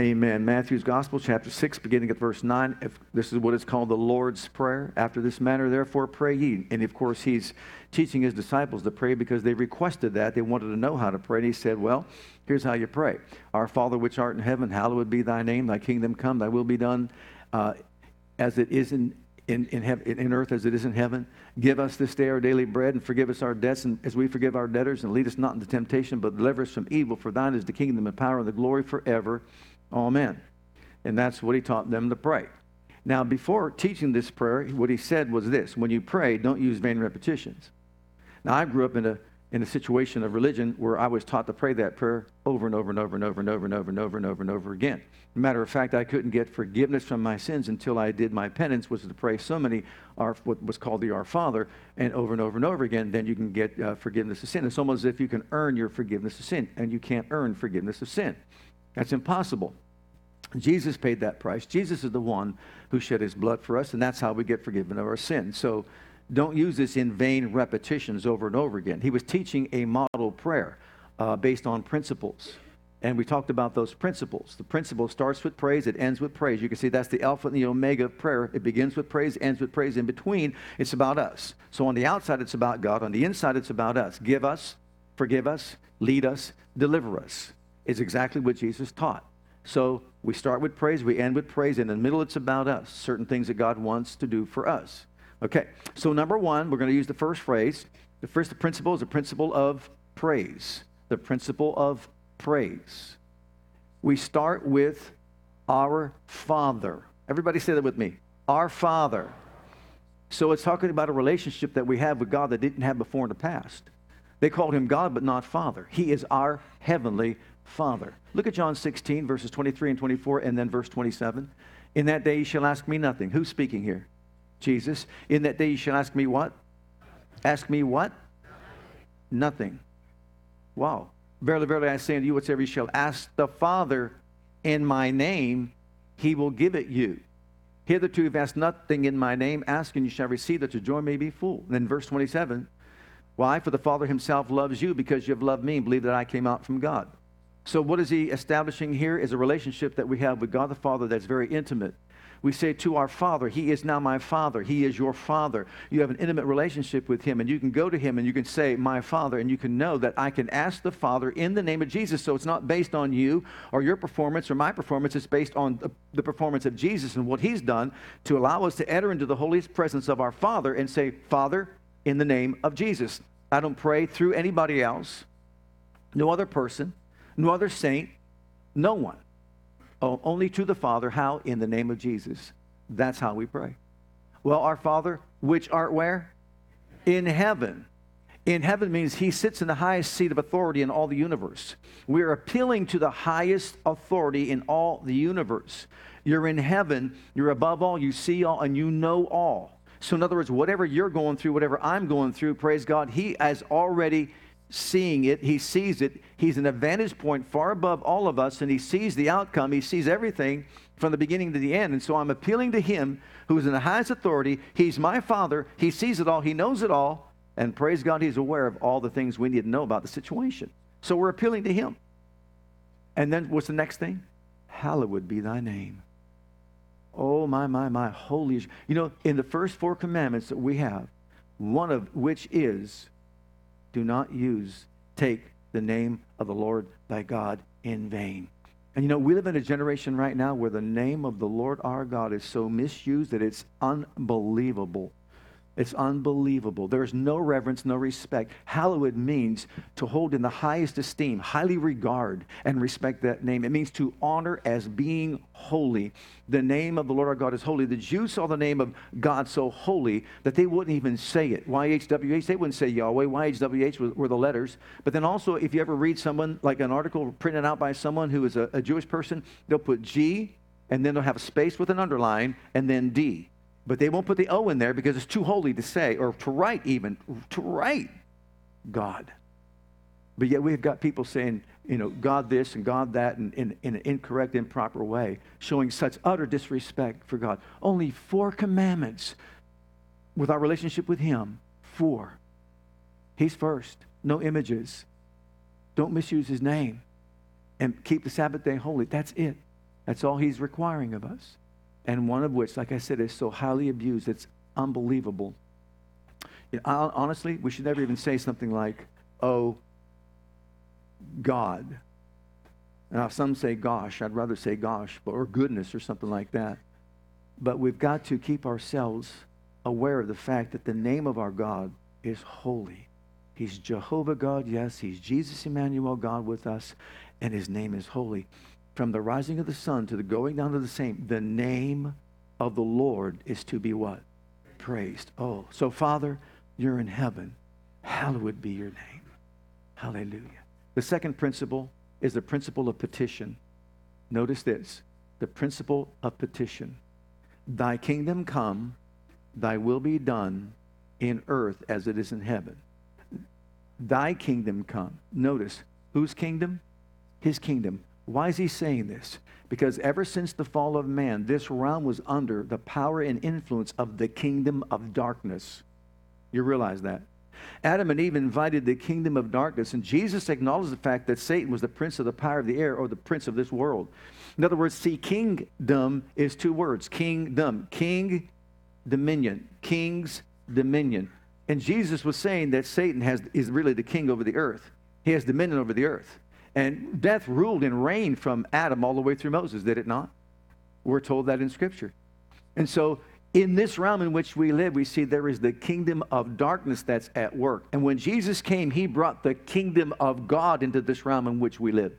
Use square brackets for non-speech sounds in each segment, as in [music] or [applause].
Amen. Matthew's Gospel, chapter 6, beginning at verse 9. If this is what is called the Lord's Prayer. After this manner, therefore, pray ye. And of course, he's teaching his disciples to pray because they requested that. They wanted to know how to pray. And he said, Well, here's how you pray Our Father which art in heaven, hallowed be thy name. Thy kingdom come, thy will be done uh, as it is in, in, in, heaven, in earth as it is in heaven. Give us this day our daily bread and forgive us our debts and as we forgive our debtors. And lead us not into temptation, but deliver us from evil. For thine is the kingdom and power and the glory forever. Amen. And that's what he taught them to pray. Now, before teaching this prayer, what he said was this when you pray, don't use vain repetitions. Now, I grew up in a, in a situation of religion where I was taught to pray that prayer over and over and over and over and over and over and over and over and over again. Matter of fact, I couldn't get forgiveness from my sins until I did my penance, was to pray so many, our, what was called the Our Father, and over and over and over again, then you can get uh, forgiveness of sin. It's almost as if you can earn your forgiveness of sin, and you can't earn forgiveness of sin. That's impossible. Jesus paid that price. Jesus is the one who shed his blood for us, and that's how we get forgiven of our sins. So don't use this in vain repetitions over and over again. He was teaching a model prayer uh, based on principles. And we talked about those principles. The principle starts with praise, it ends with praise. You can see that's the alpha and the omega of prayer. It begins with praise, ends with praise. In between, it's about us. So on the outside, it's about God. On the inside, it's about us. Give us, forgive us, lead us, deliver us is exactly what Jesus taught. So we start with praise, we end with praise, and in the middle it's about us, certain things that God wants to do for us. Okay, so number one, we're going to use the first phrase. The first principle is the principle of praise. The principle of praise. We start with our Father. Everybody say that with me. Our Father. So it's talking about a relationship that we have with God that didn't have before in the past. They called him God, but not Father. He is our heavenly Father. Look at John 16, verses 23 and 24, and then verse 27. In that day you shall ask me nothing. Who's speaking here? Jesus. In that day you shall ask me what? Ask me what? Nothing. Wow. Verily, verily, I say unto you, whatsoever you shall ask the Father in my name, he will give it you. Hitherto you've asked nothing in my name. Ask and you shall receive that your joy may be full. And then verse 27. Why? For the Father himself loves you because you have loved me and believe that I came out from God. So, what is he establishing here is a relationship that we have with God the Father that's very intimate. We say to our Father, He is now my Father. He is your Father. You have an intimate relationship with Him, and you can go to Him and you can say, My Father, and you can know that I can ask the Father in the name of Jesus. So it's not based on you or your performance or my performance. It's based on the, performance of Jesus and what He's done to allow us to enter into the holy presence of our Father and say, Father, in the name of Jesus. I don't pray through anybody else, no other person no other saint, no one. Oh, only to the Father. How? In the name of Jesus. That's how we pray. Well, our Father, which art where? In heaven. In heaven means he sits in the highest seat of authority in all the universe. We're appealing to the highest authority in all the universe. You're in heaven, you're above all, you see all, and you know all. So, in other words, whatever you're going through, whatever I'm going through, praise God, he has already seeing it, he sees it. He's an advantage point far above all of us, and he sees the outcome. He sees everything from the beginning to the end. And so I'm appealing to him who is in the highest authority. He's my father. He sees it all. He knows it all. And praise God, he's aware of all the things we need to know about the situation. So we're appealing to him. And then what's the next thing? Hallowed be thy name. Oh, my, my, my, holy. You know, in the first four commandments that we have, one of which is do not use, take the name of the Lord thy God in vain. And you know, we live in a generation right now where the name of the Lord our God is so misused that it's unbelievable. It's unbelievable. There's no reverence, no respect. Hallowed means to hold in the highest esteem, highly regard and respect that name. It means to honor as being holy. The name of the Lord our God is holy. The Jews saw the name of God so holy that they wouldn't even say it. YHWH, they wouldn't say Yahweh. YHWH were the letters. But then also, if you ever read someone, like an article printed out by someone who is a, a Jewish person, they'll put G and then they'll have a space with an underline and then D But they won't put the O in there because it's too holy to say or to write, even to write God. But yet we've got people saying, you know, God this and God that in, in, in an incorrect, improper way, showing such utter disrespect for God. Only four commandments with our relationship with Him. Four. He's first. No images. Don't misuse His name. And keep the Sabbath day holy. That's it. That's all He's requiring of us. And one of which, like I said, is so highly abused, it's unbelievable. Honestly, we should never even say something like, oh, God. Now, some say gosh. I'd rather say gosh, or goodness, or something like that. But we've got to keep ourselves aware of the fact that the name of our God is holy. He's Jehovah God, yes. He's Jesus Emmanuel, God with us, and his name is holy. From the rising of the sun to the going down of the same, the name of the Lord is to be what? Praised. Oh, so Father, you're in heaven. Hallowed be your name. Hallelujah. The second principle is the principle of petition. Notice this the principle of petition. Thy kingdom come, thy will be done in earth as it is in heaven. Thy kingdom come. Notice, whose kingdom? His kingdom. Why is he saying this? Because ever since the fall of man, this realm was under the power and influence of the kingdom of darkness. You realize that? Adam and Eve invited the kingdom of darkness, and Jesus acknowledged the fact that Satan was the prince of the power of the air or the prince of this world. In other words, see, kingdom is two words kingdom, king, dominion, king's dominion. And Jesus was saying that Satan has, is really the king over the earth, he has dominion over the earth. And death ruled and reigned from Adam all the way through Moses, did it not? We're told that in Scripture. And so in this realm in which we live, we see there is the kingdom of darkness that's at work. And when Jesus came, he brought the kingdom of God into this realm in which we live.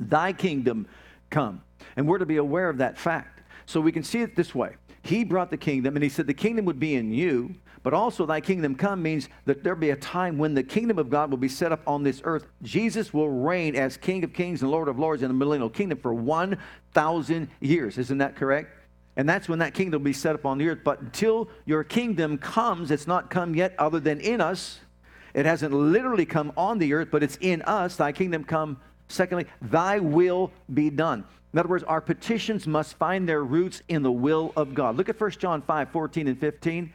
Thy kingdom come. And we're to be aware of that fact. So we can see it this way. He brought the kingdom, and he said the kingdom would be in you, but also thy kingdom come means that there'll be a time when the kingdom of God will be set up on this earth. Jesus will reign as King of kings and Lord of lords in the millennial kingdom for 1,000 years. Isn't that correct? And that's when that kingdom will be set up on the earth. But until your kingdom comes, it's not come yet other than in us. It hasn't literally come on the earth, but it's in us. Thy kingdom come. Secondly, thy will be done. In other words, our petitions must find their roots in the will of God. Look at 1 John 5 14 and 15.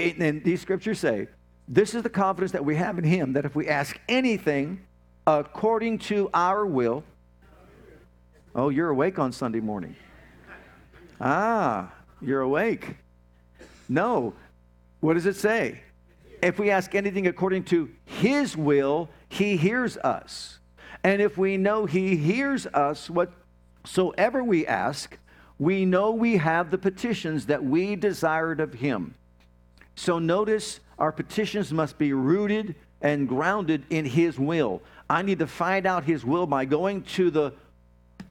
And these scriptures say, This is the confidence that we have in Him that if we ask anything according to our will, oh, you're awake on Sunday morning. Ah, you're awake. No. What does it say? If we ask anything according to his will, he hears us. And if we know he hears us, whatsoever we ask, we know we have the petitions that we desired of him. So notice our petitions must be rooted and grounded in his will. I need to find out his will by going to the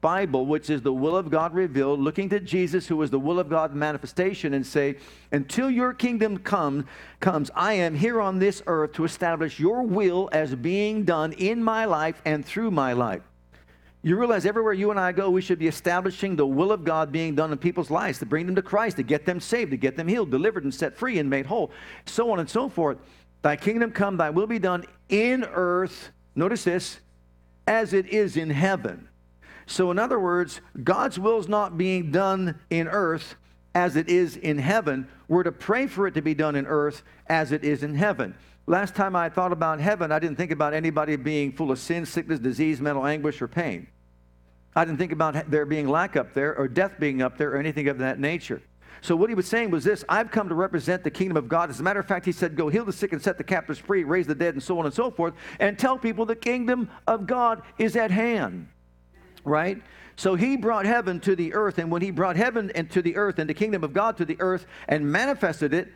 Bible, which is the will of God revealed, looking to Jesus, who is the will of God manifestation, and say, Until your kingdom come, comes, I am here on this earth to establish your will as being done in my life and through my life. You realize everywhere you and I go, we should be establishing the will of God being done in people's lives to bring them to Christ, to get them saved, to get them healed, delivered, and set free and made whole, so on and so forth. Thy kingdom come, thy will be done in earth, notice this, as it is in heaven. So, in other words, God's will is not being done in earth as it is in heaven. We're to pray for it to be done in earth as it is in heaven. Last time I thought about heaven, I didn't think about anybody being full of sin, sickness, disease, mental anguish, or pain. I didn't think about there being lack up there or death being up there or anything of that nature. So what he was saying was this I've come to represent the kingdom of God. As a matter of fact, he said, Go heal the sick and set the captives free, raise the dead, and so on and so forth, and tell people the kingdom of God is at hand right? So he brought heaven to the earth, and when he brought heaven into the earth and the kingdom of God to the earth and manifested it,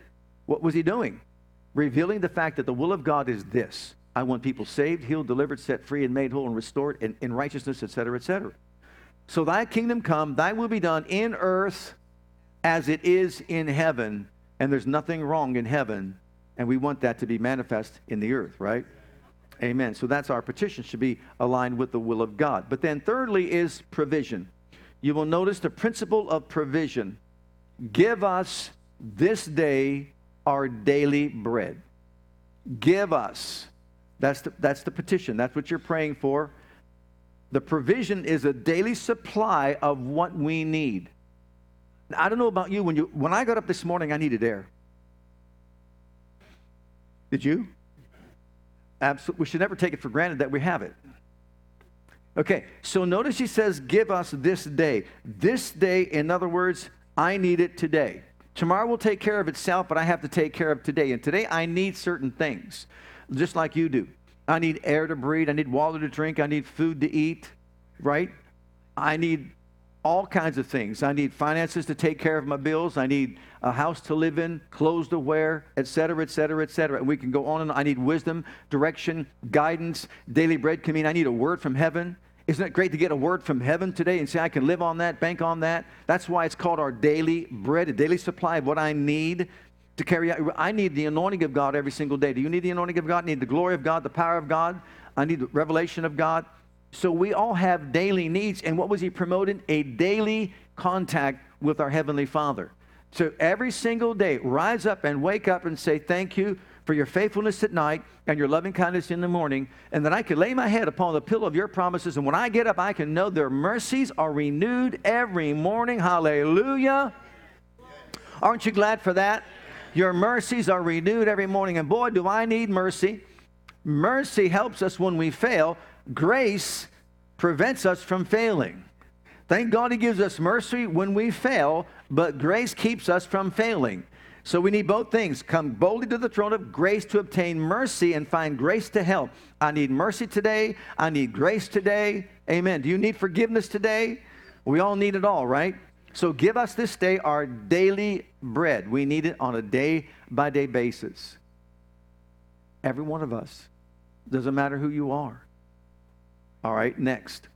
what was he doing? Revealing the fact that the will of God is this I want people saved, healed, delivered, set free, and made whole and restored in, in righteousness, etc., etc. So thy kingdom come, thy will be done in earth as it is in heaven. And there's nothing wrong in heaven, and we want that to be manifest in the earth, right? Amen. So that's our petition should be aligned with the will of God. But then thirdly is provision. You will notice the principle of provision. Give us this day our daily bread. Give us. That's the, that's the petition. That's what you're praying for. The provision is a daily supply of what we need. I don't know about you. When, you, when I got up this morning, I needed air. Did you? Absolutely. We should never take it for granted that we have it. Okay, so notice he says, Give us this day. This day, in other words, I need it today. Tomorrow will take care of itself, but I have to take care of today. And today I need certain things, just like you do. I need air to breathe. I need water to drink. I need food to eat, right? I need all kinds of things. I need finances to take care of my bills. I need a house to live in, clothes to wear, etc., etc., etc. And we can go on and on. I need wisdom, direction, guidance. Daily bread can mean I need a word from heaven. Isn't it great to get a word from heaven today and say, I can live on that, bank on that? That's why it's called our daily bread, a daily supply of what I need to carry out. I need the anointing of God every single day. Do you need the anointing of God? I need the glory of God, the power of God. I need the revelation of God. So we all have daily needs. And what was he promoting? A daily contact with our Heavenly Father. So every single day, rise up and wake up and say, Thank you for your faithfulness at night and your loving kindness in the morning, and that I can lay my head upon the pillow of your promises. And when I get up, I can know their mercies are renewed every morning. Hallelujah. Aren't you glad for that? Your mercies are renewed every morning. And boy, do I need mercy. Mercy helps us when we fail, grace prevents us from failing. Thank God He gives us mercy when we fail, but grace keeps us from failing. So we need both things. Come boldly to the throne of grace to obtain mercy and find grace to help. I need mercy today. I need grace today. Amen. Do you need forgiveness today? We all need it all, right? So give us this day our daily bread. We need it on a day by day basis. Every one of us. Doesn't matter who you are. All right, next.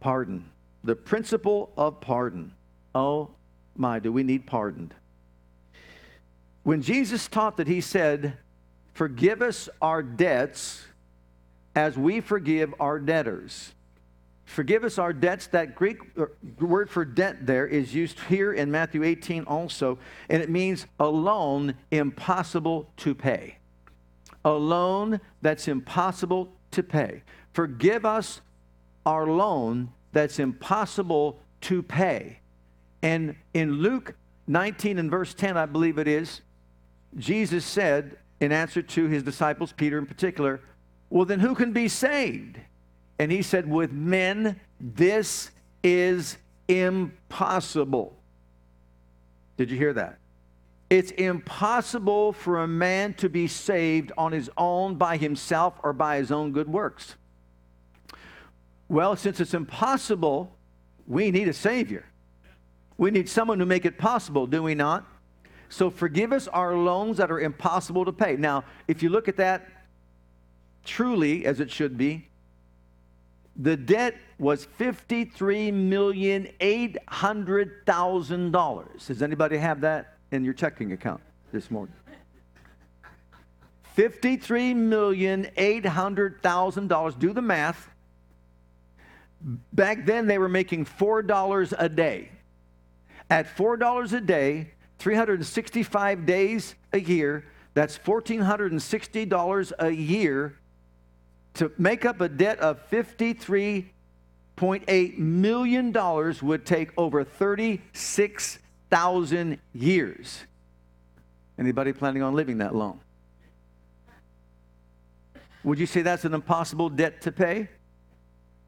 Pardon. The principle of pardon. Oh my, do we need pardoned? When Jesus taught that, he said, Forgive us our debts as we forgive our debtors. Forgive us our debts. That Greek uh, word for debt there is used here in Matthew 18 also, and it means a loan impossible to pay. A loan that's impossible to pay. Forgive us our loan that's impossible to pay. And in Luke 19 and verse 10, I believe it is, Jesus said, in answer to his disciples, Peter in particular, Well, then who can be saved? And he said, With men, this is impossible. Did you hear that? It's impossible for a man to be saved on his own by himself or by his own good works. Well, since it's impossible, we need a Savior. We need someone to make it possible, do we not? So forgive us our loans that are impossible to pay. Now, if you look at that truly as it should be, the debt was $53,800,000. Does anybody have that in your checking account this morning? $53,800,000. Do the math. Back then, they were making $4 a day. At $4 a day, 365 days a year, that's $1,460 a year to make up a debt of $53.8 million would take over 36,000 years. Anybody planning on living that long? Would you say that's an impossible debt to pay?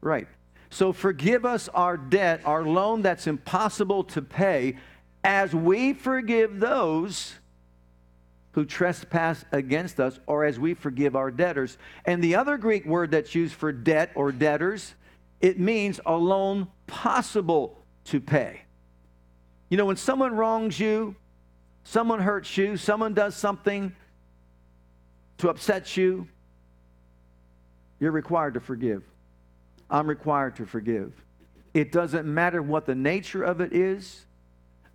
Right. So forgive us our debt, our loan that's impossible to pay, as we forgive those who trespass against us, or as we forgive our debtors. And the other Greek word that's used for debt or debtors, it means a loan possible to pay. You know, when someone wrongs you, someone hurts you, someone does something to upset you, you're required to forgive. I'm required to forgive. It doesn't matter what the nature of it is,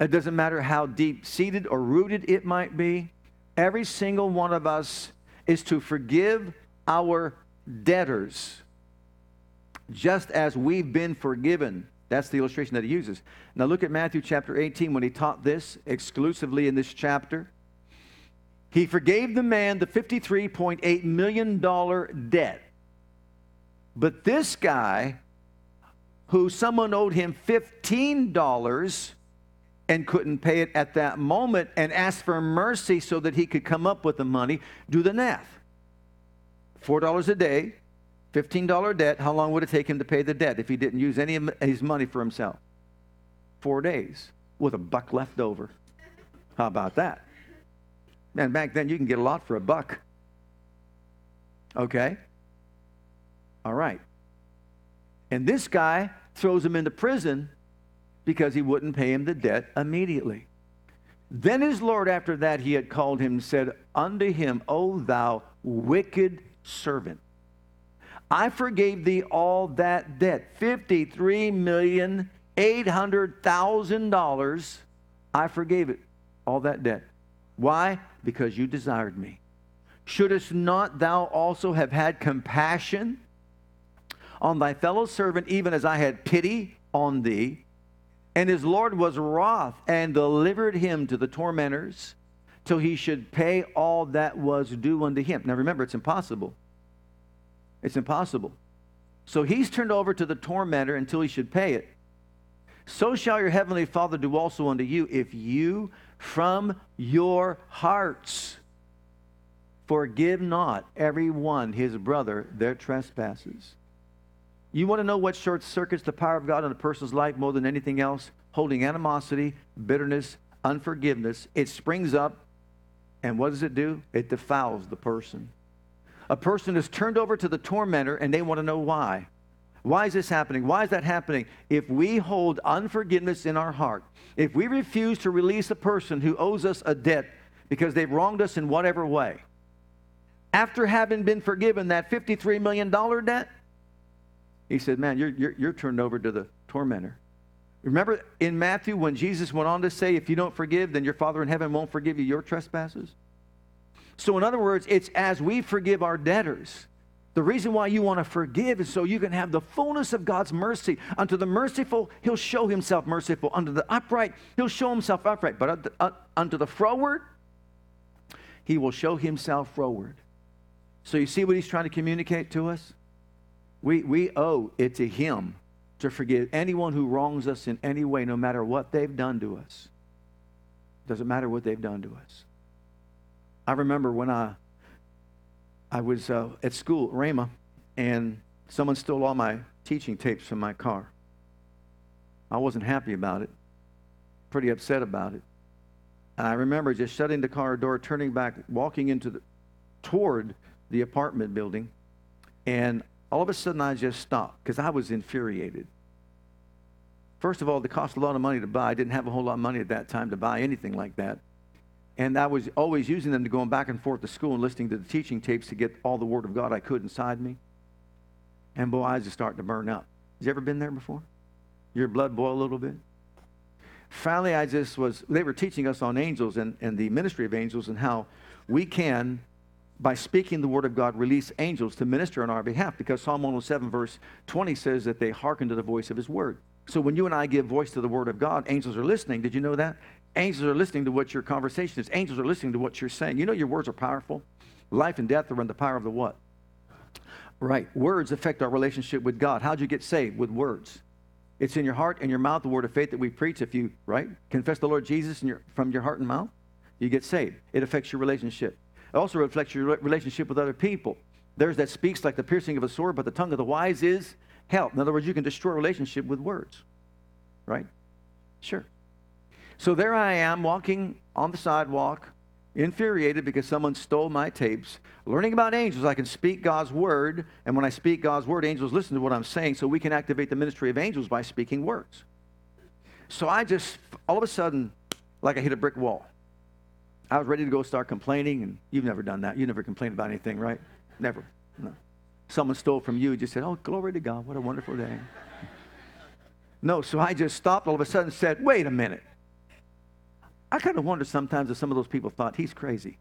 it doesn't matter how deep seated or rooted it might be. Every single one of us is to forgive our debtors just as we've been forgiven That's the illustration that he uses. Now look at Matthew chapter 18 when he taught this exclusively in this chapter. He forgave the man the $53.8 million debt. But this guy, who someone owed him $15 and couldn't pay it at that moment and asked for mercy so that he could come up with the money, do the math. $4 a day, $15 debt. How long would it take him to pay the debt if he didn't use any of his money for himself? Four days with a buck left over. How about that? Man, back then you can get a lot for a buck. Okay? All right. And this guy throws him into prison because he wouldn't pay him the debt immediately. Then his Lord, after that, he had called him said unto him, O thou wicked servant, I forgave thee all that debt, fifty-three million eight hundred thousand dollars. I forgave it, all that debt. Why? Because you desired me. Shouldest not thou also have had compassion on thy fellow servant, even as I had pity on thee? And his Lord was wroth and delivered him to the tormentors till he should pay all that was due unto him. Now remember, it's impossible. It's impossible. So he's turned over to the tormentor until he should pay it. So shall your heavenly Father do also unto you if you from your hearts forgive not every one his brother their trespasses. You want to know what short circuits the power of God in a person's life more than anything else? Holding animosity, bitterness, unforgiveness. It springs up, and what does it do? It defiles the person. A person is turned over to the tormentor, and they want to know why. Why is this happening? Why is that happening? If we hold unforgiveness in our heart, if we refuse to release a person who owes us a debt because they've wronged us in whatever way, after having been forgiven that $53 million debt, he said, Man, you're, you're, you're turned over to the tormentor. Remember in Matthew when Jesus went on to say, If you don't forgive, then your Father in heaven won't forgive you your trespasses? So, in other words, it's as we forgive our debtors the reason why you want to forgive is so you can have the fullness of God's mercy. Unto the merciful, he'll show himself merciful. Unto the upright, he'll show himself upright. But unto, uh, unto the froward, he will show himself froward. So you see what he's trying to communicate to us? We, we owe it to him to forgive anyone who wrongs us in any way, no matter what they've done to us. Doesn't matter what they've done to us. I remember when I I was uh, at school at Rhema, and someone stole all my teaching tapes from my car. I wasn't happy about it, pretty upset about it. And I remember just shutting the car door, turning back, walking into the, toward the apartment building, and all of a sudden I just stopped because I was infuriated. First of all, it cost a lot of money to buy. I didn't have a whole lot of money at that time to buy anything like that. And I was always using them to going back and forth to school and listening to the teaching tapes to get all the Word of God I could inside me. And boy, I was just starting to burn up. Has you ever been there before? Your blood boil a little bit? Finally, I just was, they were teaching us on angels and, and the ministry of angels and how we can, by speaking the word of God, release angels to minister on our behalf because Psalm 107, verse 20 says that they hearken to the voice of his word. So when you and I give voice to the word of God, angels are listening. Did you know that? Angels are listening to what your conversation is. Angels are listening to what you're saying. You know your words are powerful. Life and death are in the power of the what? Right. Words affect our relationship with God. How'd you get saved? With words. It's in your heart and your mouth, the word of faith that we preach. If you, right, confess the Lord Jesus your, from your heart and mouth, you get saved. It affects your relationship. It also reflects your relationship with other people. There's that speaks like the piercing of a sword, but the tongue of the wise is help. In other words, you can destroy relationship with words. Right? Sure. So there I am walking on the sidewalk, infuriated because someone stole my tapes, learning about angels. I can speak God's word, and when I speak God's word, angels listen to what I'm saying, so we can activate the ministry of angels by speaking words. So I just, all of a sudden, like I hit a brick wall. I was ready to go start complaining, and you've never done that. You never complained about anything, right? Never. No. Someone stole from you, just said, Oh, glory to God, what a wonderful day. no, so I just stopped all of a sudden and said, Wait a minute. I kind of wonder sometimes if some of those people thought he's crazy.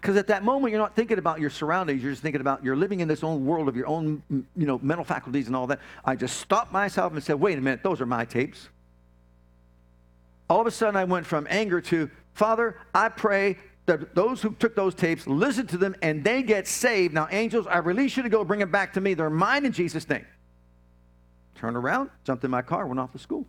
Because at that moment, you're not thinking about your surroundings. You're just thinking about you're living in this own world of your own, you know, mental faculties and all that. I just stopped myself and said, wait a minute, those are my tapes. All of a sudden, I went from anger to, Father, I pray that those who took those tapes listen to them and they get saved. Now, angels, I release you to go bring them back to me. They're mine in Jesus' name. Turned around, jumped in my car, went off to school.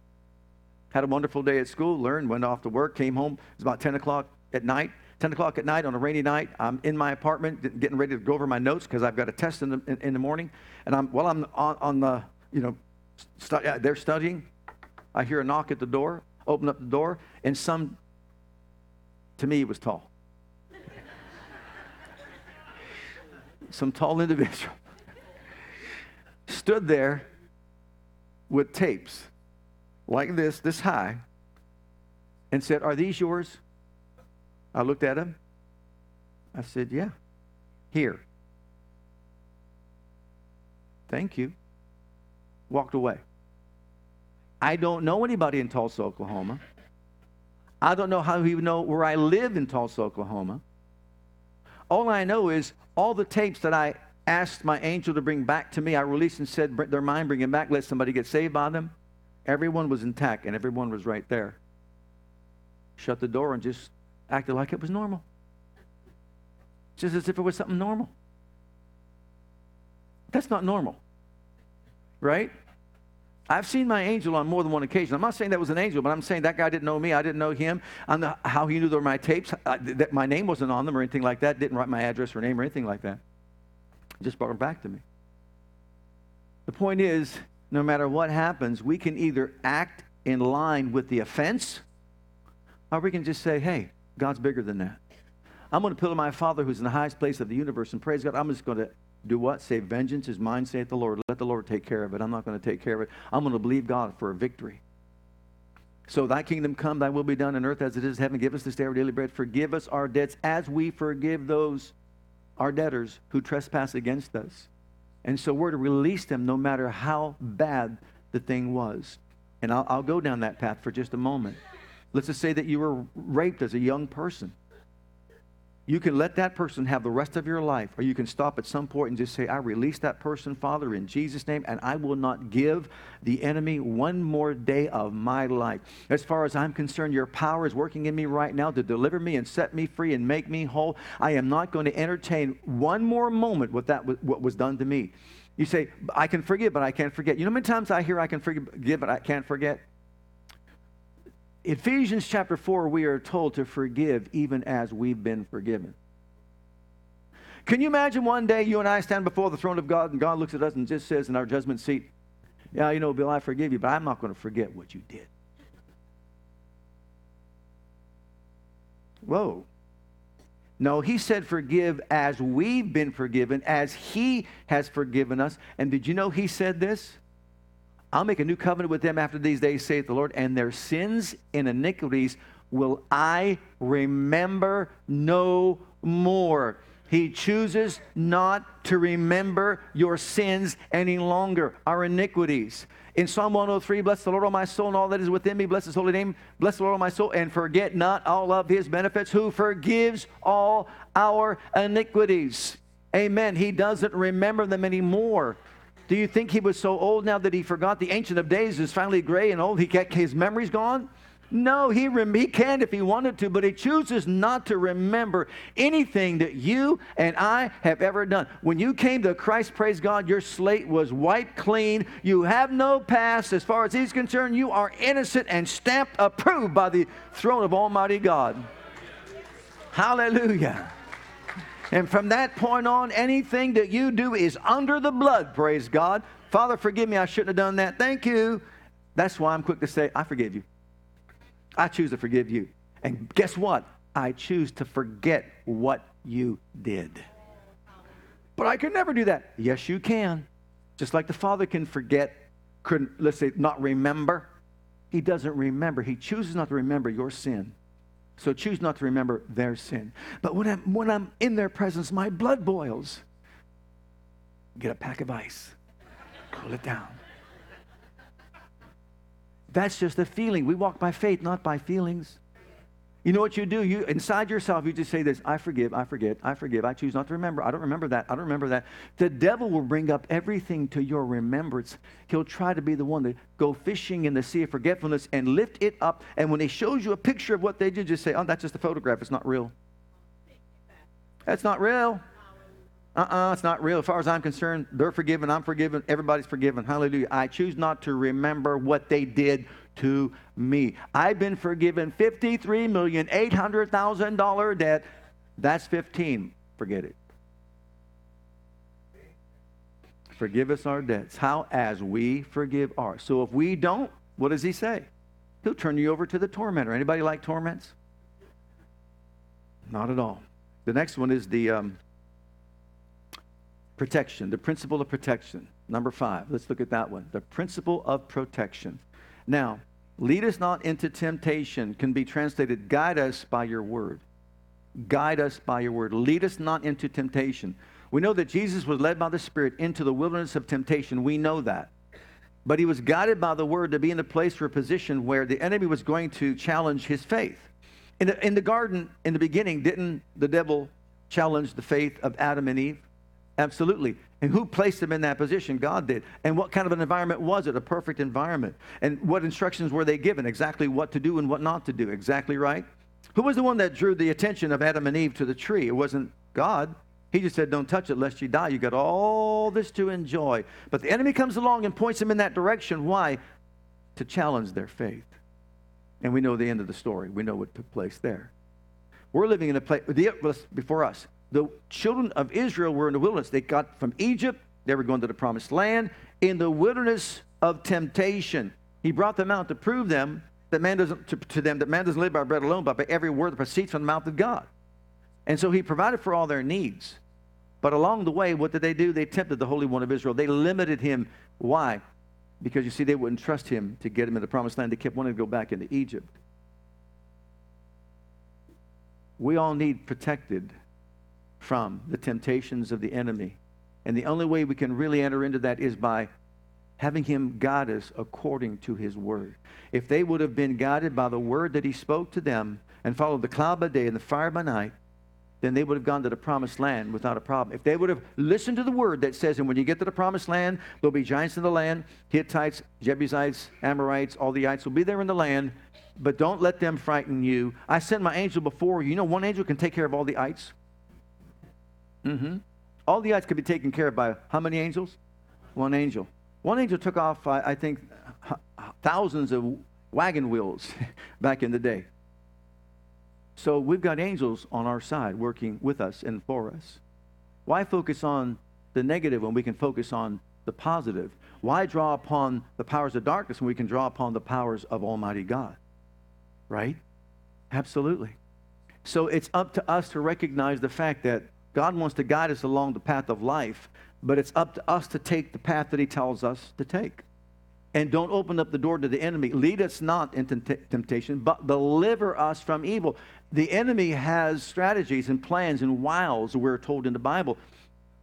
Had a wonderful day at school, learned, went off to work, came home. It was about 10 o'clock at night. 10 o'clock at night on a rainy night, I'm in my apartment getting ready to go over my notes because I've got a test in the, in, in, the morning. And I'm, while I'm on, on the, you know, stu- uh, they're studying, I hear a knock at the door, open up the door, and some, to me, it was tall. some tall individual stood there with tapes like this, this high, and said, Are these yours? I looked at him. I said, Yeah, here. Thank you. Walked away. I don't know anybody in Tulsa, Oklahoma. I don't know how he would know where I live in Tulsa, Oklahoma. All I know is all the tapes that I asked my angel to bring back to me, I released and said, Their mind, bring them back, let somebody get saved by them. Everyone was intact and everyone was right there. Shut the door and just acted like it was normal. Just as if it was something normal. That's not normal. Right? I've seen my angel on more than one occasion. I'm not saying that was an angel, but I'm saying that guy didn't know me. I didn't know him. I how he knew they were my tapes. I, that my name wasn't on them or anything like that. Didn't write my address or name or anything like that. Just brought them back to me. The point is, no matter what happens, we can either act in line with the offense, or we can just say, hey, God's bigger than that. I'm going to to my Father who's in the highest place of the universe and praise God. I'm just going to do what? Say, vengeance is mine, saith the Lord. Let the Lord take care of it. I'm not going to take care of it. I'm going to believe God for a victory. So thy kingdom come, thy will be done on earth as it is in heaven. Give us this day our daily bread. Forgive us our debts as we forgive those, our debtors, who trespass against us. And so we're to release them no matter how bad the thing was. And I'll, I'll go down that path for just a moment. Let's just say that you were raped as a young person. You can let that person have the rest of your life, or you can stop at some point and just say, I release that person, Father, in Jesus' name, and I will not give the enemy one more day of my life. As far as I'm concerned, your power is working in me right now to deliver me and set me free and make me whole. I am not going to entertain one more moment with that what was done to me. You say, I can forgive, but I can't forget. You know how many times I hear I can forgive, but I can't forget? Ephesians chapter 4, we are told to forgive even as we've been forgiven. Can you imagine one day you and I stand before the throne of God and God looks at us and just says in our judgment seat, Yeah, you know, Bill, I forgive you, but I'm not going to forget what you did. Whoa. No, he said, Forgive as we've been forgiven, as he has forgiven us. And did you know he said this? I'll make a new covenant with them after these days, saith the Lord, and their sins and iniquities will I remember no more. He chooses not to remember your sins any longer, our iniquities. In Psalm 103, bless the Lord, O my soul, and all that is within me. Bless his holy name. Bless the Lord, O my soul, and forget not all of his benefits, who forgives all our iniquities. Amen. He doesn't remember them anymore. Do you think he was so old now that he forgot the Ancient of Days is finally gray and old? He got, his memory's gone? No, he, rem- he can if he wanted to, but he chooses not to remember anything that you and I have ever done. When you came to Christ, praise God, your slate was wiped clean. You have no past. As far as he's concerned, you are innocent and stamped approved by the throne of Almighty God. Hallelujah. And from that point on, anything that you do is under the blood, praise God. Father, forgive me, I shouldn't have done that. Thank you. That's why I'm quick to say, I forgive you. I choose to forgive you. And guess what? I choose to forget what you did. But I could never do that. Yes, you can. Just like the Father can forget, couldn't, let's say, not remember. He doesn't remember. He chooses not to remember your sin. So choose not to remember their sin. But when I'm, when I'm in their presence, my blood boils. Get a pack of ice, cool it down. That's just a feeling. We walk by faith, not by feelings. You know what you do? You inside yourself, you just say this: "I forgive, I forget, I forgive. I choose not to remember. I don't remember that. I don't remember that." The devil will bring up everything to your remembrance. He'll try to be the one to go fishing in the sea of forgetfulness and lift it up. And when he shows you a picture of what they did, just say, "Oh, that's just a photograph. It's not real." That's not real. Uh-uh, it's not real. As far as I'm concerned, they're forgiven. I'm forgiven. Everybody's forgiven. Hallelujah. I choose not to remember what they did to me. I've been forgiven $53,800,000 debt. That's 15. Forget it. Forgive us our debts. How? As we forgive ours. So if we don't, what does he say? He'll turn you over to the tormentor. Anybody like torments? Not at all. The next one is the um, protection, the principle of protection. Number five. Let's look at that one. The principle of protection. Now, lead us not into temptation can be translated guide us by your word. Guide us by your word. Lead us not into temptation. We know that Jesus was led by the Spirit into the wilderness of temptation. We know that. But he was guided by the word to be in a place or a position where the enemy was going to challenge his faith. In the, in the garden, in the beginning, didn't the devil challenge the faith of Adam and Eve? Absolutely. And who placed them in that position? God did. And what kind of an environment was it? A perfect environment. And what instructions were they given? Exactly what to do and what not to do. Exactly right. Who was the one that drew the attention of Adam and Eve to the tree? It wasn't God. He just said, Don't touch it lest you die. You got all this to enjoy. But the enemy comes along and points them in that direction. Why? To challenge their faith. And we know the end of the story. We know what took place there. We're living in a place before us the children of Israel were in the wilderness. They got from Egypt, they were going to the promised land in the wilderness of temptation. He brought them out to prove them that man doesn't to, to them that man doesn't live by bread alone, but by every word that proceeds from the mouth of God. And so he provided for all their needs. But along the way, what did they do? They tempted the Holy One of Israel. They limited him. Why? Because you see, they wouldn't trust him to get him in the promised land. They kept wanting to go back into Egypt. We all need protected from the temptations of the enemy. And the only way we can really enter into that is by having him guide us according to his word. If they would have been guided by the word that he spoke to them and followed the cloud by day and the fire by night, then they would have gone to the promised land without a problem. If they would have listened to the word that says, and when you get to the promised land, there'll be giants in the land, Hittites, Jebusites, Amorites, all the ites will be there in the land, but don't let them frighten you. I sent my angel before you. You know, one angel can take care of all the ites. Mm-hmm. All the ites could be taken care of by how many angels? One angel. One angel took off, I, I think, thousands of wagon wheels [laughs] back in the day. So we've got angels on our side working with us and for us. Why focus on the negative when we can focus on the positive? Why draw upon the powers of darkness when we can draw upon the powers of Almighty God? Right? Absolutely. So it's up to us to recognize the fact that God wants to guide us along the path of life, but it's up to us to take the path that He tells us to take. And don't open up the door to the enemy. Lead us not into temptation, but deliver us from evil. The enemy has strategies and plans and wiles, we're told in the Bible.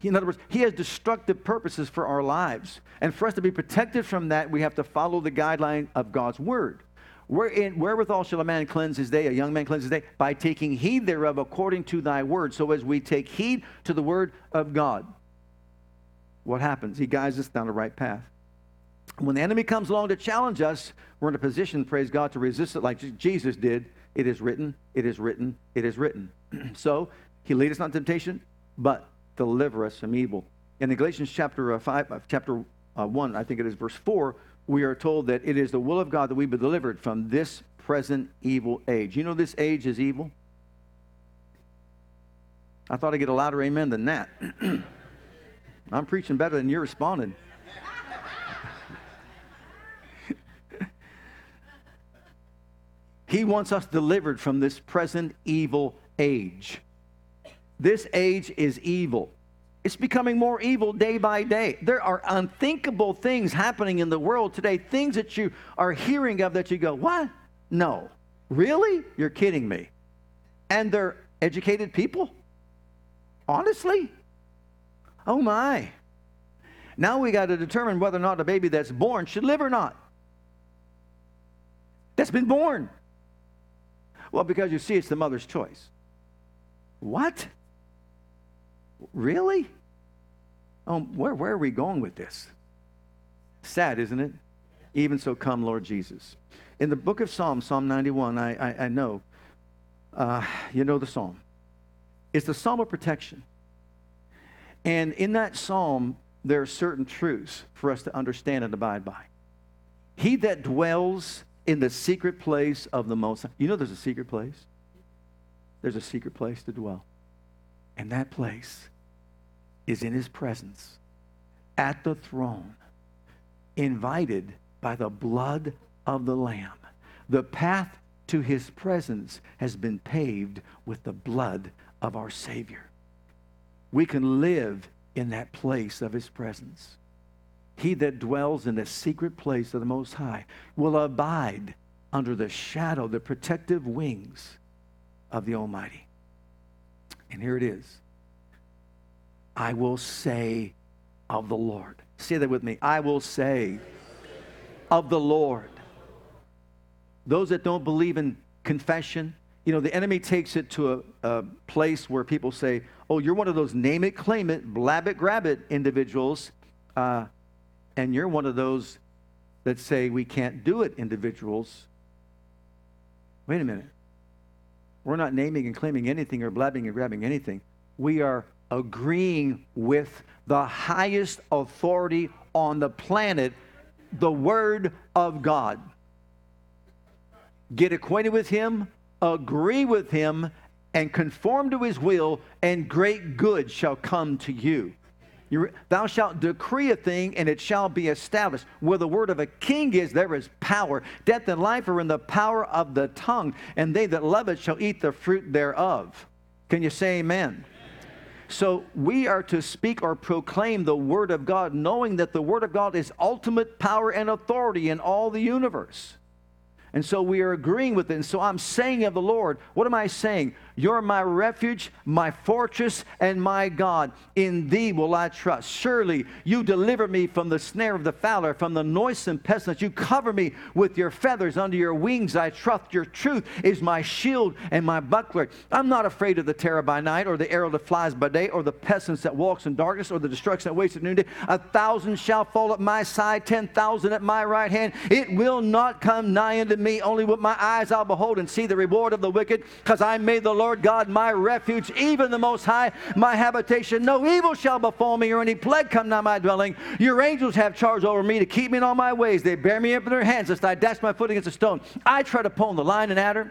In other words, he has destructive purposes for our lives. And for us to be protected from that, we have to follow the guideline of God's word. Wherein, wherewithal shall a man cleanse his day, a young man cleanse his day? By taking heed thereof according to thy word. So as we take heed to the word of God, what happens? He guides us down the right path. When the enemy comes along to challenge us, we're in a position, praise God, to resist it like Jesus did. It is written, it is written, it is written. [clears throat] so he lead us not temptation, but deliver us from evil. In the Galatians chapter uh, 5, uh, chapter uh, 1, I think it is verse 4, we are told that it is the will of God that we be delivered from this present evil age. You know this age is evil? I thought I'd get a louder amen than that. [clears throat] I'm preaching better than you're responding. he wants us delivered from this present evil age. This age is evil. It's becoming more evil day by day. There are unthinkable things happening in the world today, things that you are hearing of that you go, What? No. Really? You're kidding me. And they're educated people? Honestly? Oh my. Now we got to determine whether or not a baby that's born should live or not. That's been born. Well, because you see, it's the mother's choice. What? Really? Oh, where, where are we going with this? Sad, isn't it? Even so, come, Lord Jesus. In the book of Psalms, Psalm 91, I, I, I know, uh, you know the psalm. It's the psalm of protection. And in that psalm, there are certain truths for us to understand and abide by. He that dwells in the secret place of the Most High. You know there's a secret place? There's a secret place to dwell. And that place is in his presence at the throne, invited by the blood of the Lamb. The path to his presence has been paved with the blood of our Savior. We can live in that place of his presence. He that dwells in the secret place of the Most High will abide under the shadow, the protective wings of the Almighty. And here it is I will say of the Lord. Say that with me. I will say of the Lord. Those that don't believe in confession, you know, the enemy takes it to a, a, place where people say, oh, you're one of those name it, claim it, blab it, grab it individuals, uh, and you're one of those that say we can't do it individuals. Wait a minute. We're not naming and claiming anything or blabbing and grabbing anything. We are agreeing with the highest authority on the planet, the Word of God. Get acquainted with Him, agree with Him, and conform to His will, and great good shall come to you. You, thou shalt decree a thing, and it shall be established. Where the word of a king is, there is power. Death and life are in the power of the tongue, and they that love it shall eat the fruit thereof. Can you say amen? So we are to speak or proclaim the Word of God, knowing that the Word of God is ultimate power and authority in all the universe. And so we are agreeing with it. And so I'm saying of the Lord, what am I saying? You're my refuge, my fortress, and my God. In thee will I trust. Surely you deliver me from the snare of the fowler, from the noisome pestilence. You cover me with your feathers. Under your wings I trust. Your truth is my shield and my buckler. I'm not afraid of the terror by night, or the arrow that flies by day, or the pestilence that walks in darkness, or the destruction that wastes at noonday. A thousand shall fall at my side, ten thousand at my right hand. It will not come nigh unto me. Only with my eyes I'll behold and see the reward of the wicked, because I made the Lord Lord God my refuge, even the Most High my habitation. No evil shall befall me or any plague come nigh my dwelling. Your angels have charge over me to keep me in all my ways. They bear me up in their hands, lest I dash my foot against a stone. I tread upon the lion and adder.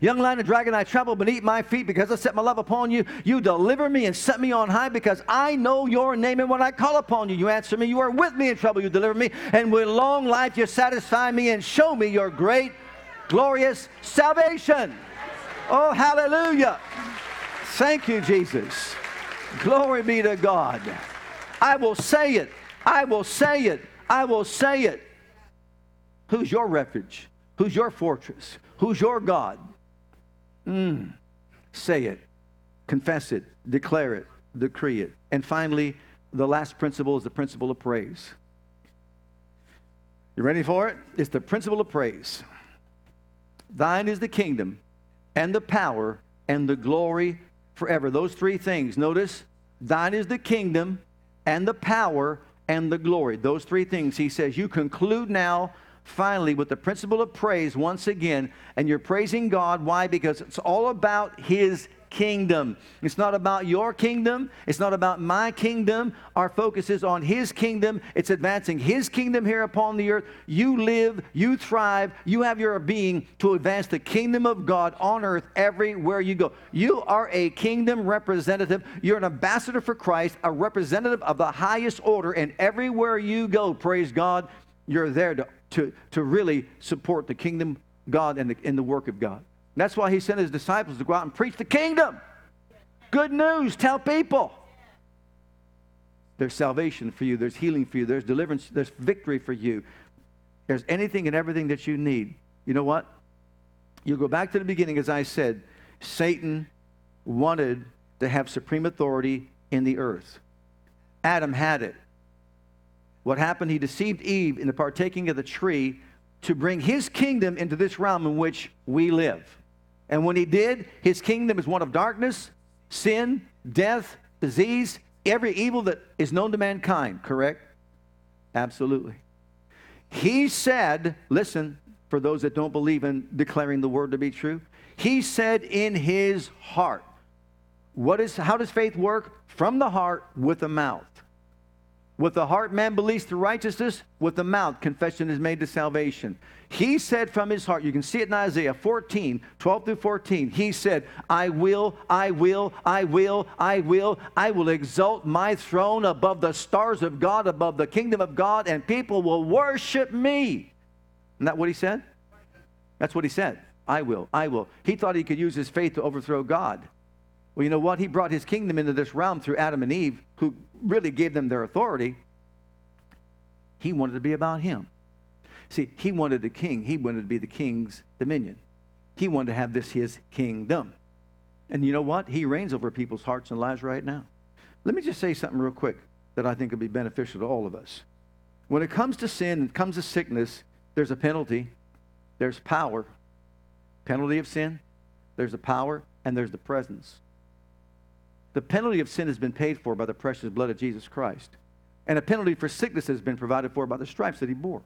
Young lion and dragon, I trample beneath my feet because I set my love upon you. You deliver me and set me on high because I know your name. And when I call upon you, you answer me. You are with me in trouble. You deliver me. And with long life, you satisfy me and show me your great, glorious salvation. Oh, hallelujah. Thank you, Jesus. Glory be to God. I will say it. I will say it. I will say it. Who's your refuge? Who's your fortress? Who's your God? Mm. Say it. Confess it. Declare it. Decree it. And finally, the last principle is the principle of praise. You ready for it? It's the principle of praise. Thine is the kingdom and the power and the glory forever. Those three things. Notice, thine is the kingdom and the power and the glory. Those three things. He says, you conclude now finally with the principle of praise once again, and you're praising God. Why? Because it's all about His kingdom. It's not about your kingdom. It's not about my kingdom. Our focus is on His kingdom. It's advancing His kingdom here upon the earth. You live, you thrive, you have your being to advance the kingdom of God on earth everywhere you go. You are a kingdom representative. You're an ambassador for Christ, a representative of the highest order, and everywhere you go, praise God, you're there to, to, to really support the kingdom God and the, and the work of God. That's why he sent his disciples to go out and preach the kingdom. Good news, tell people. There's salvation for you, there's healing for you, there's deliverance, there's victory for you. There's anything and everything that you need. You know what? You go back to the beginning, as I said, Satan wanted to have supreme authority in the earth. Adam had it. What happened? He deceived Eve into partaking of the tree to bring his kingdom into this realm in which we live. And when he did, his kingdom is one of darkness, sin, death, disease, every evil that is known to mankind, correct? Absolutely. He said, listen, for those that don't believe in declaring the word to be true, he said in his heart, what is how does faith work? From the heart with the mouth. With the heart, man believes to righteousness. With the mouth, confession is made to salvation. He said from his heart, you can see it in Isaiah 14, 12 through 14. He said, I will, I will, I will, I will, I will exalt my throne above the stars of God, above the kingdom of God, and people will worship me. Isn't that what he said? That's what he said. I will, I will. He thought he could use his faith to overthrow God. Well, you know what? He brought his kingdom into this realm through Adam and Eve, who really gave them their authority. He wanted to be about him. See, he wanted the king. He wanted to be the king's dominion. He wanted to have this his kingdom. And you know what? He reigns over people's hearts and lives right now. Let me just say something real quick that I think will be beneficial to all of us. When it comes to sin, it comes to sickness, there's a penalty, there's power. Penalty of sin, there's a power, and there's the presence. The penalty of sin has been paid for by the precious blood of Jesus Christ. And a penalty for sickness has been provided for by the stripes that he bore.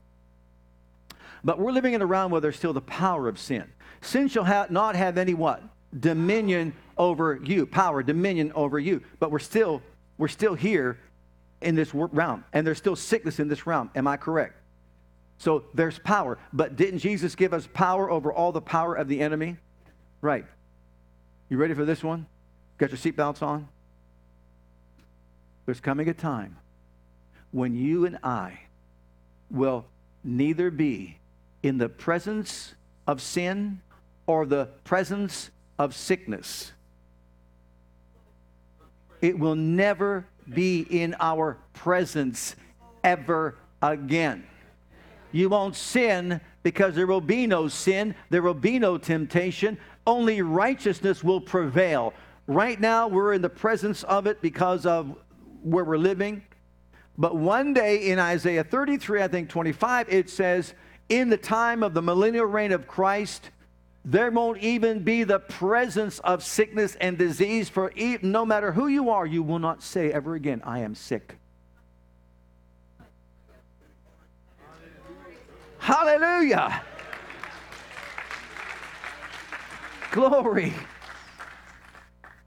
But we're living in a realm where there's still the power of sin. Sin shall ha- not have any what? Dominion over you. Power, dominion over you. But we're still, we're still here in this realm. And there's still sickness in this realm. Am I correct? So there's power. But didn't Jesus give us power over all the power of the enemy? Right. You ready for this one? Got your seatbelts on? There's coming a time when you and I will neither be in the presence of sin or the presence of sickness. It will never be in our presence ever again. You won't sin because there will be no sin, there will be no temptation. Only righteousness will prevail. Right now, we're in the presence of it because of where we're living. But one day in Isaiah 33, I think 25, it says, in the time of the millennial reign of Christ, there won't even be the presence of sickness and disease, for no matter who you are, you will not say ever again, I am sick. Hallelujah. Glory.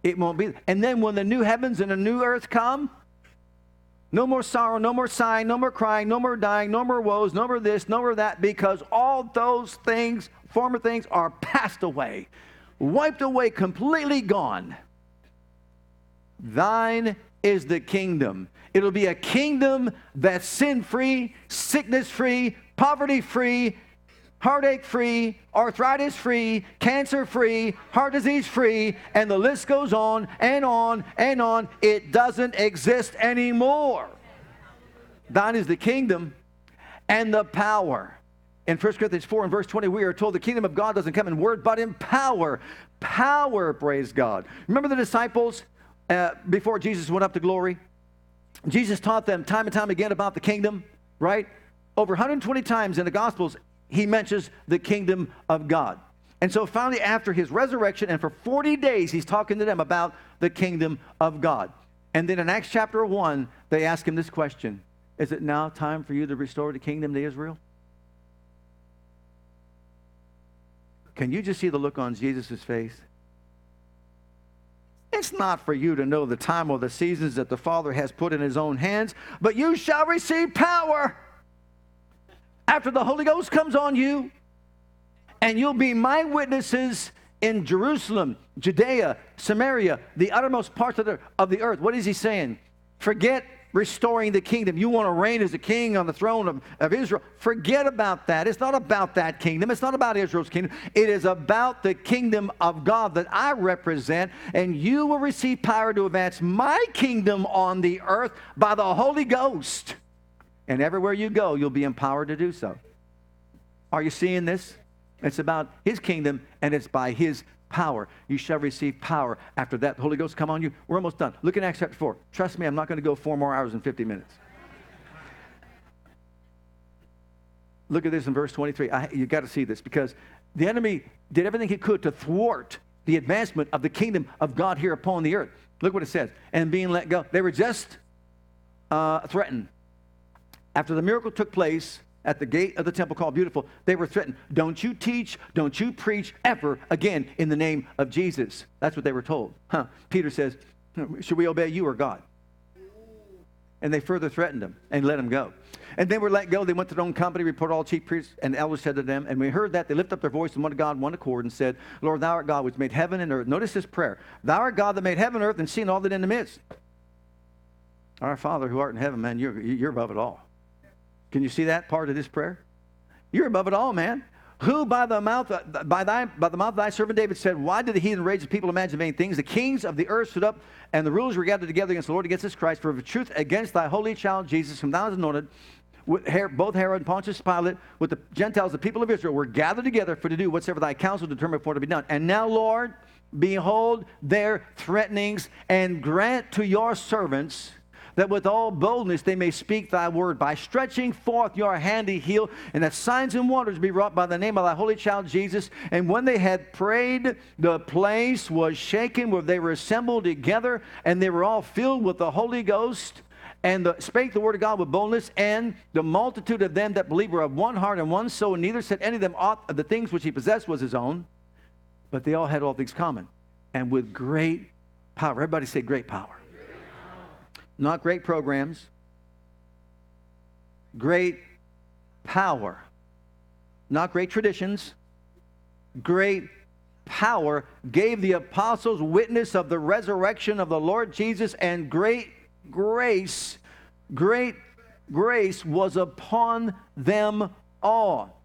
It won't be. And then when the new heavens and the new earth come, no more sorrow, no more sighing, no more crying, no more dying, no more woes, no more this, no more that, because all those things, former things, are passed away, wiped away, completely gone. Thine is the kingdom. It'll be a kingdom that's sin free, sickness free, poverty free, heartache free, arthritis free, cancer free, heart disease free, and the list goes on and on and on. It doesn't exist anymore. Thine is the kingdom and the power. In 1 Corinthians 4 and verse 20, we are told the kingdom of God doesn't come in word, but in power. Power, praise God. Remember the disciples uh, before Jesus went up to glory? Jesus taught them time and time again about the kingdom, right? Over 120 times in the Gospels, he mentions the kingdom of God. And so finally, after his resurrection, and for 40 days, he's talking to them about the kingdom of God. And then in Acts chapter 1, they ask him this question Is it now time for you to restore the kingdom to Israel? Can you just see the look on Jesus' face? It's not for you to know the time or the seasons that the Father has put in his own hands, but you shall receive power after the Holy Ghost comes on you, and you'll be my witnesses in Jerusalem, Judea, Samaria, the uttermost parts of the, of the earth. What is he saying? Forget restoring the kingdom. You want to reign as a king on the throne of, of Israel. Forget about that. It's not about that kingdom. It's not about Israel's kingdom. It is about the kingdom of God that I represent, and you will receive power to advance my kingdom on the earth by the Holy Ghost. And everywhere you go, you'll be empowered to do so. Are you seeing this? It's about his kingdom and it's by his power. You shall receive power. After that, the Holy Ghost come on you. We're almost done. Look at Acts chapter 4. Trust me, I'm not going to go four more hours and 50 minutes. Look at this in verse 23. I, you got to see this because the enemy did everything he could to thwart the advancement of the kingdom of God here upon the earth. Look what it says. And being let go. They were just uh, threatened. After the miracle took place at the gate of the temple called Beautiful, they were threatened. Don't you teach, don't you preach ever again in the name of Jesus. That's what they were told. Huh. Peter says, Should we obey you or God? And they further threatened him and let him go. And they were let go. They went to their own company, reported all chief priests and elders said to them. And we heard that they lifted up their voice and one God, one accord, and said, Lord, thou art God, which made heaven and earth. Notice this prayer. Thou art God that made heaven and earth and seen all that in the midst. Our Father who art in heaven, man, you're, you're above it all. Can you see that part of this prayer? You're above it all, man. Who by the mouth by thy by the mouth of thy servant David said, Why did the heathen rage the people imagine vain things? The kings of the earth stood up, and the rulers were gathered together against the Lord against this Christ, for of truth against thy holy child Jesus, whom thou hast anointed, with both Herod and Pontius Pilate, with the Gentiles, the people of Israel, were gathered together for to do whatsoever thy counsel determined for to be done. And now, Lord, behold their threatenings, and grant to your servants that with all boldness they may speak thy word by stretching forth your hand to heal, and that signs and wonders be wrought by the name of thy holy child Jesus. And when they had prayed, the place was shaken where they were assembled together, and they were all filled with the Holy Ghost and the, spake the word of God with boldness, and the multitude of them that believed were of one heart and one soul, and neither said any of them aught of the things which he possessed was his own, but they all had all things common, and with great power. Everybody say great power not great programs, great power, not great traditions, great power gave the apostles witness of the resurrection of the Lord Jesus, and great grace, great grace was upon them all.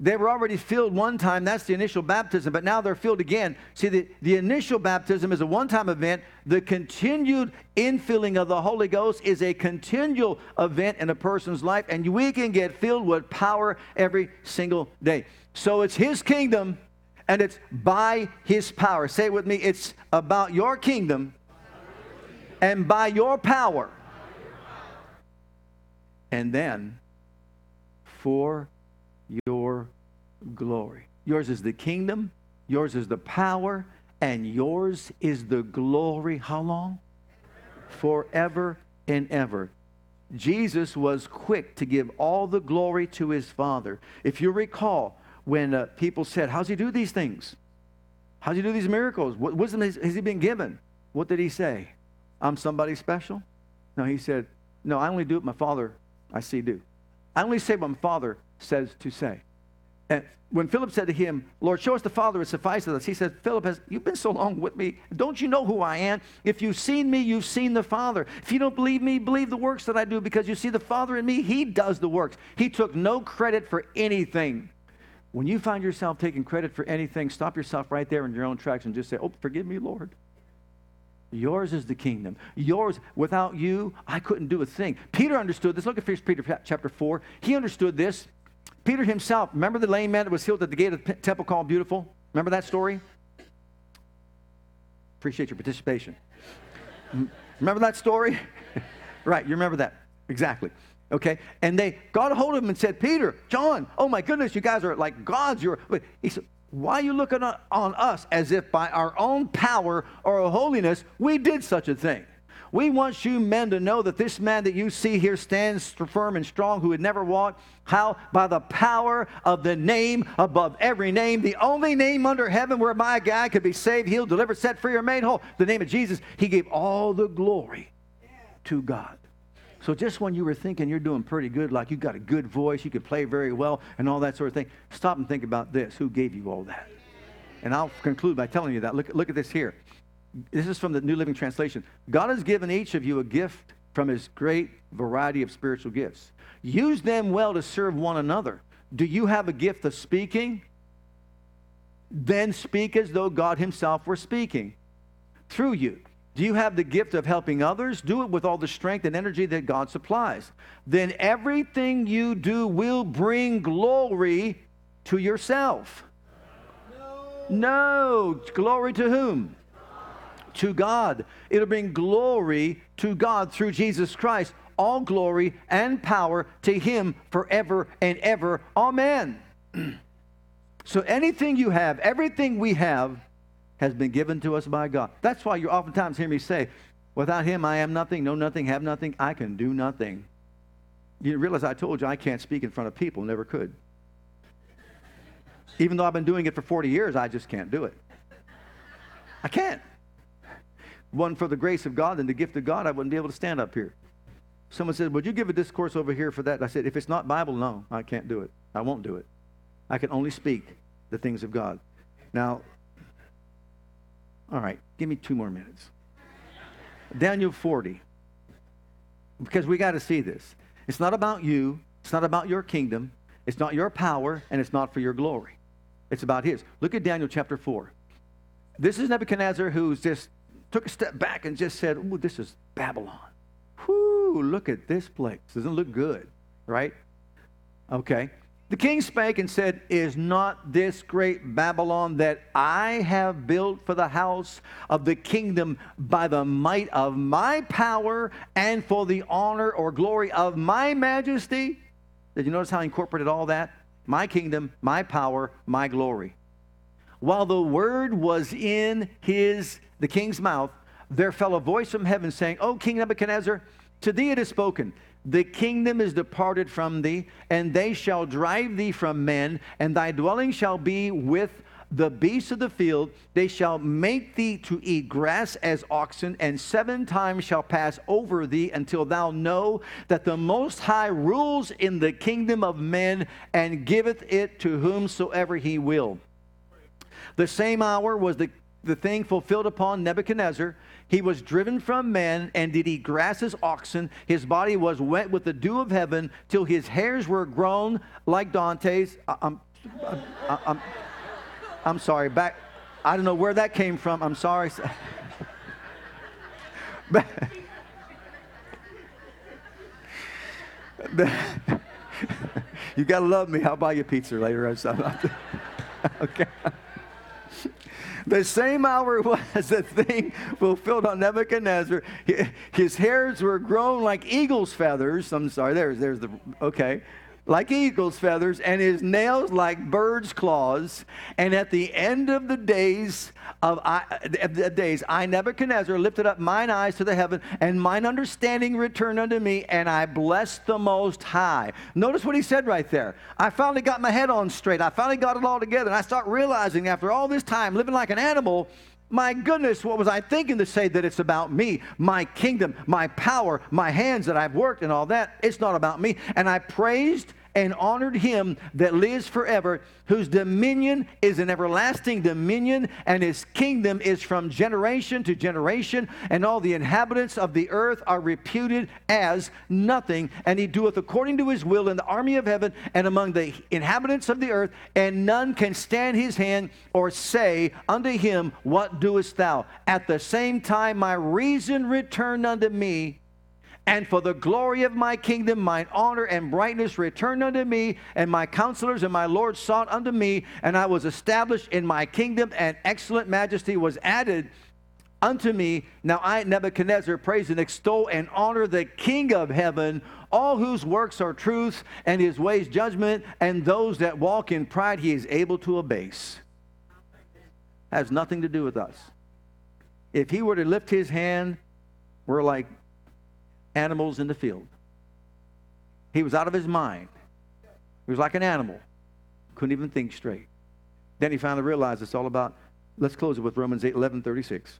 They were already filled one time. That's the initial baptism, but now they're filled again. See, the, the initial baptism is a one time event. The continued infilling of the Holy Ghost is a continual event in a person's life, and we can get filled with power every single day. So it's His kingdom, and it's by His power. Say it with me it's about your kingdom and by your power. And then for your glory. Yours is the kingdom, yours is the power, and yours is the glory. How long? Forever and ever. Jesus was quick to give all the glory to his Father. If you recall, when uh, people said, How's he do these things? How's he do these miracles? What wisdom has, has he been given? What did he say? I'm somebody special? No, he said, No, I only do what my Father I see do. I only say what my Father says to say. And when Philip said to him, Lord, show us the Father, it suffices us. He said, Philip, has, you've been so long with me. Don't you know who I am? If you've seen me, you've seen the Father. If you don't believe me, believe the works that I do because you see the Father in me. He does the works. He took no credit for anything. When you find yourself taking credit for anything, stop yourself right there in your own tracks and just say, Oh, forgive me, Lord. Yours is the kingdom. Yours, without you, I couldn't do a thing. Peter understood this. Look at 1 Peter chapter 4. He understood this. Peter himself, remember the lame man that was healed at the gate of the temple called Beautiful? Remember that story? Appreciate your participation. remember that story? [laughs] right, you remember that. Exactly. Okay? And they got a hold of him and said, Peter, John, oh my goodness, you guys are like gods. You're he said, Why are you looking on, on us as if by our own power or holiness we did such a thing? We want you men to know that this man that you see here stands firm and strong who had never walked. How? By the power of the name above every name, the only name under heaven whereby a guy could be saved, healed, delivered, set free, or made whole. The name of Jesus. He gave all the glory to God. So just when you were thinking you're doing pretty good, like you got a good voice, you could play very well, and all that sort of thing, stop and think about this. Who gave you all that? And I'll conclude by telling you that. Look, look at this here. This is from the New Living Translation. God has given each of you a gift from his great variety of spiritual gifts. Use them well to serve one another. Do you have a gift of speaking? Then speak as though God himself were speaking through you. Do you have the gift of helping others? Do it with all the strength and energy that God supplies. Then everything you do will bring glory to yourself. No. no. Glory to whom? To God. It'll bring glory to God through Jesus Christ. all glory and power to him forever and ever. Amen. [clears throat] so anything you have, everything we have, has been given to us by God. That's why you oftentimes hear me say, Without him, I am nothing, know nothing, have nothing, I can do nothing. You realize I told you I can't speak in front of people, never could. Even though I've been doing it for 40 years, I just can't do it. I can't. One for the grace of God and the gift of God, I wouldn't be able to stand up here. Someone said, Would you give a discourse over here for that? I said, If it's not Bible, no, I can't do it. I won't do it. I can only speak the things of God. Now, all right, give me two more minutes. Daniel 40. Because we got to see this. It's not about you, it's not about your kingdom, it's not your power, and it's not for your glory. It's about his. Look at Daniel chapter 4. This is Nebuchadnezzar who's just took a step back and just said, Ooh, this is Babylon. Whoo, look at this place. Doesn't look good, right? Okay. The king spake and said, Is not this great Babylon that I have built for the house of the kingdom by the might of my power and for the honor or glory of my majesty? Did you notice how he incorporated all that? My kingdom, my power, my glory. While the word was in his, the king's mouth, there fell a voice from heaven saying, O King Nebuchadnezzar, to thee it is spoken. The kingdom is departed from thee, and they shall drive thee from men, and thy dwelling shall be with the beasts of the field. They shall make thee to eat grass as oxen, and seven times shall pass over thee until thou know that the Most High rules in the kingdom of men and giveth it to whomsoever he will. The same hour was the, the thing fulfilled upon Nebuchadnezzar he was driven from men and did eat grass as oxen. His body was wet with the dew of heaven till his hairs were grown like Dante's. I, I'm, I, I'm, I'm sorry. Back, I don't know where that came from. I'm sorry. [laughs] you got to love me. I'll buy you pizza later. [laughs] okay. The same hour was the thing fulfilled on Nebuchadnezzar. His hairs were grown like eagle's feathers. I'm sorry, there's, there's the, okay like eagle's feathers, and his nails like bird's claws. And at the end of the days of, I, of the days, I Nebuchadnezzar lifted up mine eyes to the heaven, and mine understanding returned unto me, and I blessed the Most High. Notice what he said right there. I finally got my head on straight. I finally got it all together, and I start realizing after all this time living like an animal. My goodness, what was I thinking to say that it's about me, my kingdom, my power, my hands that I've worked and all that? It's not about me. And I praised and honored him that lives forever, whose dominion is an everlasting dominion, and his kingdom is from generation to generation, and all the inhabitants of the earth are reputed as nothing. And he doeth according to his will in the army of heaven and among the inhabitants of the earth, and none can stand his hand or say unto him, What doest thou? At the same time, my reason returned unto me and for the glory of my kingdom, mine honor and brightness returned unto me, and my counselors and my Lord sought unto me, and I was established in my kingdom, and excellent majesty was added unto me. Now I, Nebuchadnezzar, praise and extol and honor the King of heaven, all whose works are truth, and his ways judgment, and those that walk in pride he is able to abase. Has nothing to do with us. If he were to lift his hand, we're like animals in the field. He was out of his mind. He was like an animal. Couldn't even think straight. Then he finally realized it's all about, let's close it with Romans 8, 11, 36.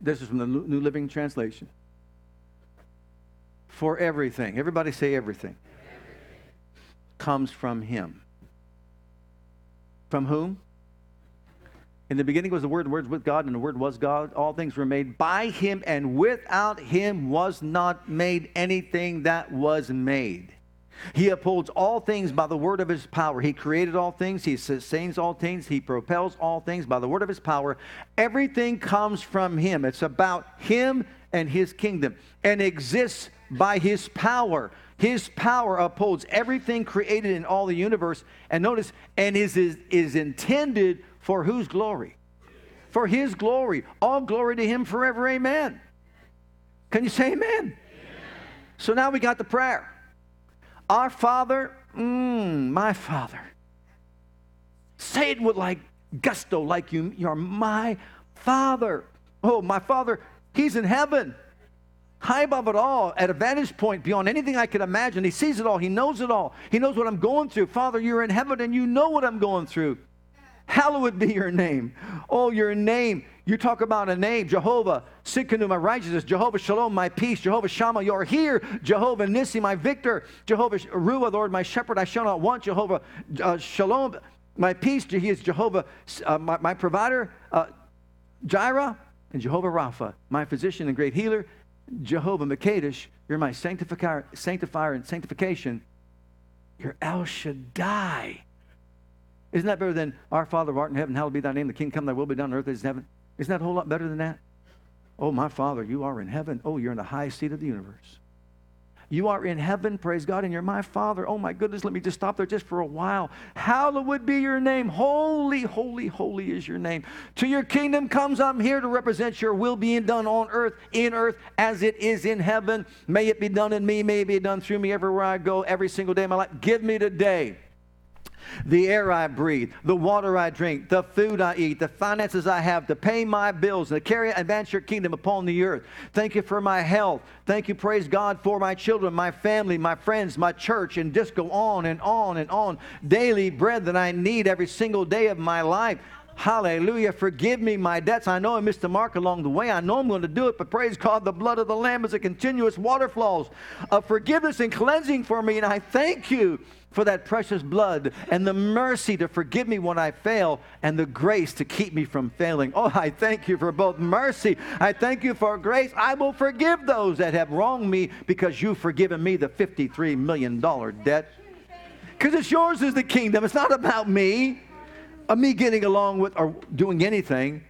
This is from the New Living Translation. For everything, everybody say everything, everything. comes from him. From whom? In the beginning was the Word, and the Word was with God, and the Word was God. All things were made by Him, and without Him was not made anything that was made. He upholds all things by the word of his power. He created all things. He sustains all things. He propels all things by the word of his power. Everything comes from him. It's about him and his kingdom and exists by his power. His power upholds everything created in all the universe. And notice, and is, is, is intended for whose glory? For his glory. All glory to him forever. Amen. Can you say amen? amen? So now we got the prayer. Our Father, mm, my Father. Say it with like gusto, like you, you're my Father. Oh, my Father, He's in heaven, high above it all, at a vantage point beyond anything I could imagine. He sees it all, He knows it all. He knows what I'm going through. Father, you're in heaven and you know what I'm going through. Hallowed be your name. Oh, your name. You talk about a name, Jehovah, Tsidkenu, my righteousness, Jehovah Shalom, my peace, Jehovah Shammah, you're here, Jehovah Nissi, my victor, Jehovah Ruah, Lord, my shepherd, I shall not want, Jehovah uh, Shalom, my peace, he is Jehovah, uh, my, my, provider, uh, Jireh, and Jehovah Rapha, my physician and great healer, Jehovah Makadesh, you're my sanctifier, sanctifier and sanctification, you're El Shaddai. Isn't that better than our Father who art in heaven, hallowed be thy name, the kingdom come, thy will be done on earth as in heaven? Isn't that a whole lot better than that? Oh, my Father, you are in heaven. Oh, you're in the highest seat of the universe. You are in heaven, praise God, and you're my Father. Oh, my goodness, let me just stop there just for a while. Hallowed be your name. Holy, holy, holy is your name. To your kingdom comes, I'm here to represent your will being done on earth, in earth, as it is in heaven. May it be done in me, may it be done through me everywhere I go, every single day of my life. Give me today the air I breathe, the water I drink, the food I eat, the finances I have to pay my bills and to carry and advance your kingdom upon the earth. Thank you for my health. Thank you, praise God, for my children, my family, my friends, my church, and just go on and on and on. Daily bread that I need every single day of my life. Hallelujah. Forgive me my debts. I know I missed the mark along the way. I know I'm going to do it, but praise God, the blood of the Lamb is a continuous water flows of forgiveness and cleansing for me. And I thank you for that precious blood and the mercy to forgive me when I fail and the grace to keep me from failing. Oh, I thank you for both mercy. I thank you for grace. I will forgive those that have wronged me because you've forgiven me the $53 million debt. Because it's yours is the kingdom. It's not about me of me getting along with or doing anything.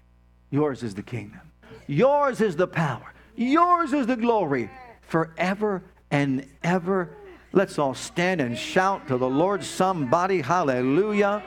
Yours is the kingdom. Yours is the power. Yours is the glory forever and ever. Let's all stand and shout to the Lord somebody. Hallelujah.